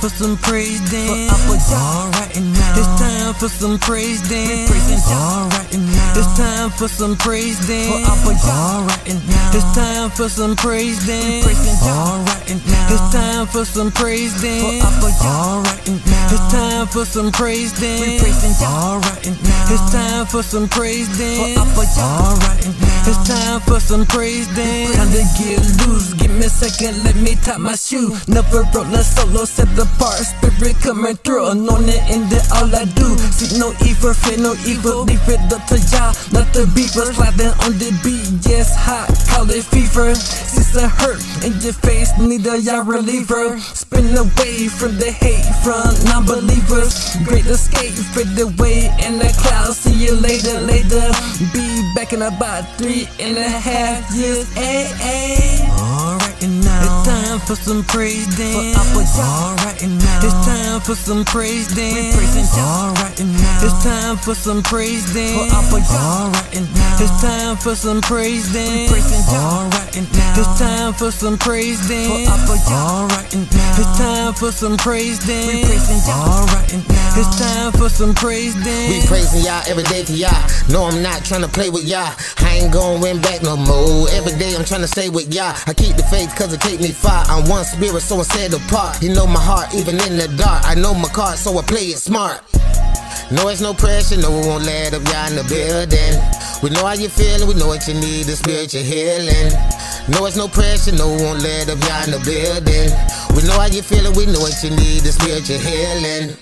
for some praise Upper Alright now. It's time for some praise Jah. Alright now. It's time for some praise dance. For Upper Jaw. Alright now. It's time for some praise Jah. Alright now. It's time for some praise Jaw. Alright now. It's time for some praise Jah. Alright now. It's time for some praise Jaw. Alright now. Time for some praise dance. Time to get loose. Give me a second, let me tie my shoe. Never roll a solo, set apart. Spirit coming through. Anointed in the all I do. See no evil, fear no evil. Leave it up to y'all, not the beaver. Sliding on the beat, yes, hot. Call it fever. Sister hurt in your face, need a y'all reliever. Spin away from the hate from non-believers. Great escape, fade away in the clouds. Back in about three and a half years. Ay, ay. Alright now. It's time for some praise dance. Alright now. It's time for some praise dance. Alright now. It's time for some praise dance. Alright now. It's time for some praise dance. Alright now. It's time for some praise dance. Alright now. It's time for some praise dance. Alright. It's time for some praise dance. We praising y'all every day for y'all. No, I'm not trying to play with y'all. I ain't going win back no more. Every day I'm trying to stay with y'all. I keep the faith cause it take me far. I'm one spirit, so I instead apart. You know my heart, even in the dark. I know my card, so I play it smart. No, it's no pressure, no, we won't let up y'all in the building. We know how you feeling, we know what you need, the spiritual healing. No, it's no pressure, no, we won't let up y'all in the building. We know how you feeling, we know what you need, the spiritual healing.